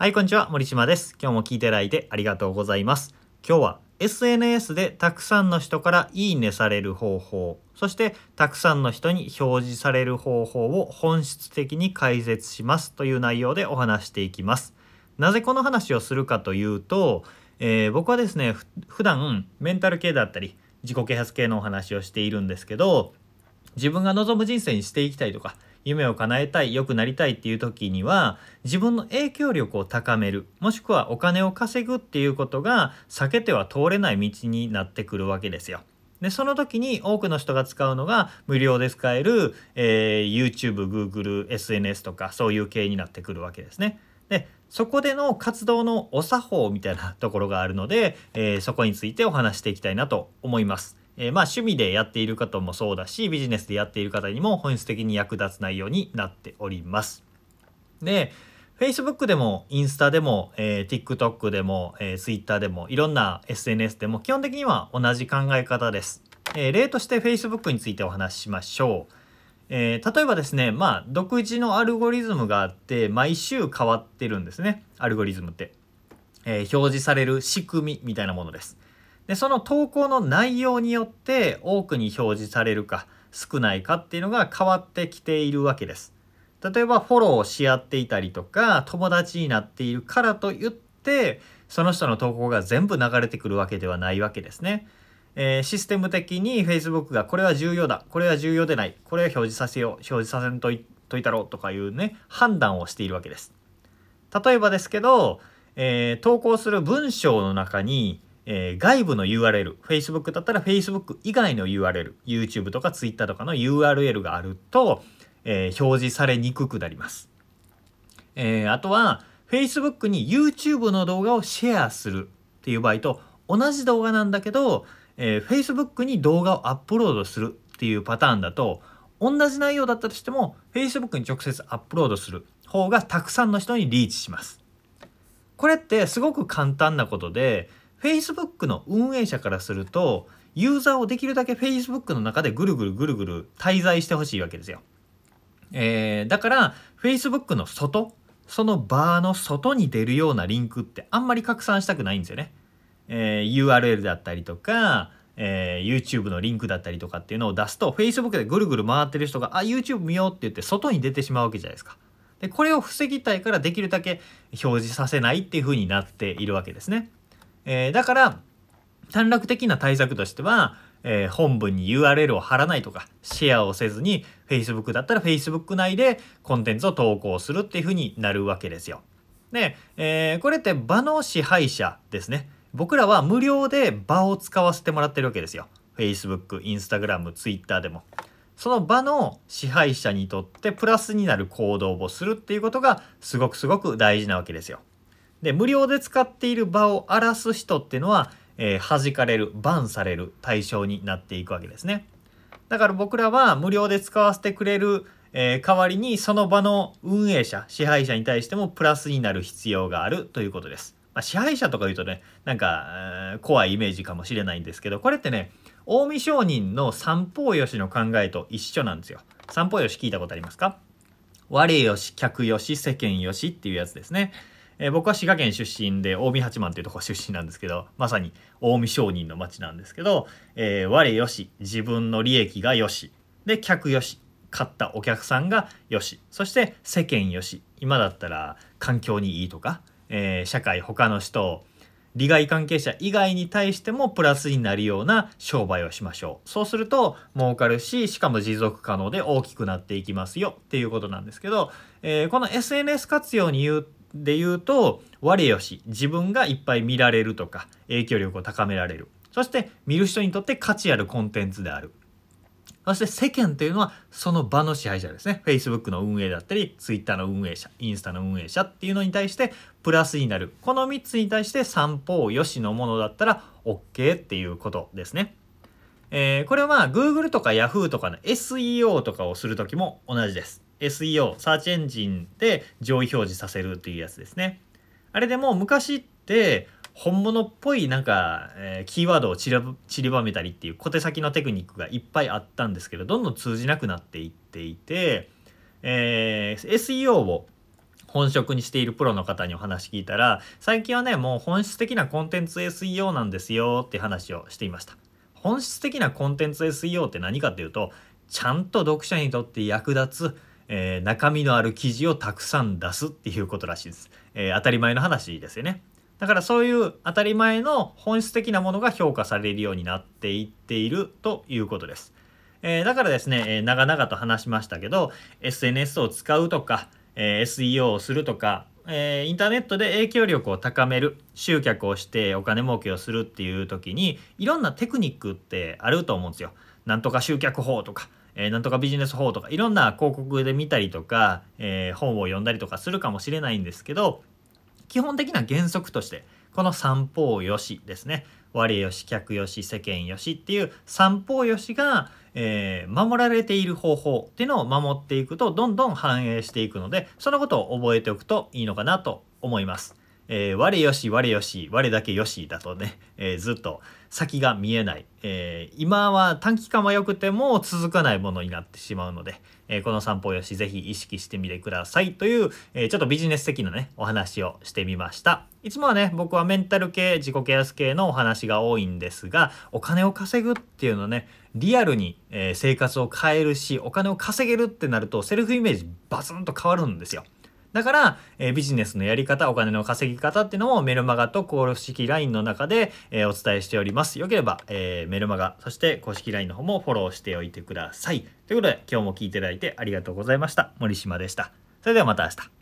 はい、こんにちは。森島です。今日も聞いていただいてありがとうございます。今日は SNS でたくさんの人からいいねされる方法、そしてたくさんの人に表示される方法を本質的に解説しますという内容でお話していきます。なぜこの話をするかというと、えー僕はですね、普段メンタル系だったり、自己啓発系のお話をしているんですけど、自分が望む人生にしていきたいとか夢を叶えたい良くなりたいっていう時には自分の影響力を高めるもしくはお金を稼ぐっていうことが避けては通れない道になってくるわけですよ。でその時に多くの人が使うのが無料で使える、えー YouTube、Google、SNS とかそういう系になってくるわけですね。でそこでの活動のお作法みたいなところがあるので、えーそこについてお話していきたいなと思います。えーまあ趣味でやっている方もそうだしビジネスでやっている方にも本質的に役立つ内容になっております。で Facebook でもインスタでも、えー TikTok でも、えー Twitter でもいろんな SNS でも基本的には同じ考え方です。え例として Facebook についてお話ししましょう。えー例えばですねまあ独自のアルゴリズムがあって毎週変わってるんですねアルゴリズムって、えー表示される仕組みみたいなものですでその投稿の内容によって多くに表示されるか少ないかっていうのが変わってきているわけです。例えばフォローし合っていたりとか友達になっているからといってその人の投稿が全部流れてくるわけではないわけですね。えーシステム的に Facebook がこれは重要だこれは重要でないこれは表示させよう表示させんといといたろうとかいうね判断をしているわけです。例えばですけど、えー投稿する文章の中に、えー外部の URL Facebook だったら Facebook 以外の URL YouTube とか Twitter とかの URL があると、えー表示されにくくなりますえーあとは Facebook に YouTube の動画をシェアするっていう場合と同じ動画なんだけど、えー Facebook に動画をアップロードするっていうパターンだと同じ内容だったとしても Facebook に直接アップロードする方がたくさんの人にリーチします。これってすごく簡単なことで Facebook の運営者からするとユーザーをできるだけ Facebook の中でぐるぐるぐるぐる滞在してほしいわけですよ。えーだから Facebook の外そのバーの外に出るようなリンクってあんまり拡散したくないんですよね。えー URL だったりとか、えー YouTube のリンクだったりとかっていうのを出すと Facebook でぐるぐる回ってる人が「あ YouTube 見よう」って言って外に出てしまうわけじゃないですか。でこれを防ぎたいからできるだけ表示させないっていう風になっているわけですね。えーだから短絡的な対策としては、えー本文に URL を貼らないとかシェアをせずに Facebook だったら Facebook 内でコンテンツを投稿するっていう風になるわけですよ。で、えーこれって場の支配者ですね。僕らは無料で場を使わせてもらってるわけですよ。Facebook、Instagram、Twitter でも。その場の支配者にとってプラスになる行動をするっていうことがすごくすごく大事なわけですよ。で無料で使っている場を荒らす人っていうのは、えー弾かれるバンされる対象になっていくわけですね。だから僕らは無料で使わせてくれる、えー代わりにその場の運営者支配者に対してもプラスになる必要があるということです。まあ、支配者とか言うとねなんか、えー怖いイメージかもしれないんですけどこれってね近江商人の三方よしの考えと一緒なんですよ。三方よし聞いたことありますか？我よし客よし世間よしっていうやつですね。えー僕は滋賀県出身で近江八幡っていうところ出身なんですけどまさに近江商人の町なんですけど、えー我よし自分の利益がよし。で客よし買ったお客さんがよし。そして世間よし。今だったら環境にいいとか、えー社会他の人利害関係者以外に対してもプラスになるような商売をしましょう。そうすると儲かるししかも持続可能で大きくなっていきますよっていうことなんですけど、えーこの SNS 活用に言うで言うと我よし自分がいっぱい見られるとか影響力を高められるそして見る人にとって価値あるコンテンツであるそして世間というのはその場の支配者ですね。Facebook の運営だったり、Twitter の運営者、インスタの運営者っていうのに対してプラスになる。この3つに対して三方よしのものだったら OK っていうことですね。えーこれは Google とか Yahoo とかの SEO とかをするときも同じです。SEO、サーチエンジンで上位表示させるっていうやつですね。あれでも昔って本物っぽいなんか、えーキーワードを散ら散りばめたりっていう小手先のテクニックがいっぱいあったんですけどどんどん通じなくなっていっていて、えー SEO を本職にしているプロの方にお話聞いたら最近はねもう本質的なコンテンツ SEO なんですよって話をしていました本質的なコンテンツ SEO って何かっていうとちゃんと読者にとって役立つ、えー、中身のある記事をたくさん出すっていうことらしいです、えー、当たり前の話ですよねだからそういう当たり前の本質的なものが評価されるようになっていっているということです。えー、だからですね、え、長々と話しましたけど SNS を使うとか、え、SEO をするとか、えインターネットで影響力を高める集客をしてお金儲けをするっていう時にいろんなテクニックってあると思うんですよ。なんとか集客法とか、えー、なんとかビジネス法とかいろんな広告で見たりとか、えー、本を読んだりとかするかもしれないんですけど基本的な原則としてこの三方よしですね我よし客よし世間よしっていう三方よしが、えー、守られている方法っていうのを守っていくとどんどん反映していくのでそのことを覚えておくといいのかなと思います。えー、我よし我よし我だけよしだとね、えー、ずっと先が見えない、えー、今は短期間は良くても続かないものになってしまうので、えこの散歩よしぜひ意識してみてください。という、えちょっとビジネス的なねお話をしてみました。いつもはね僕はメンタル系自己ケアス系のお話が多いんですがお金を稼ぐっていうのねリアルに、え生活を変えるしお金を稼げるってなるとセルフイメージバツンと変わるんですよ。だから、えー、ビジネスのやり方、お金の稼ぎ方っていうのもメルマガと公式 LINE の中で、えー、お伝えしております。よければ、えー、メルマガ、そして公式 LINE の方もフォローしておいてください。ということで、今日も聞いていただいてありがとうございました。森島でした。それではまた明日。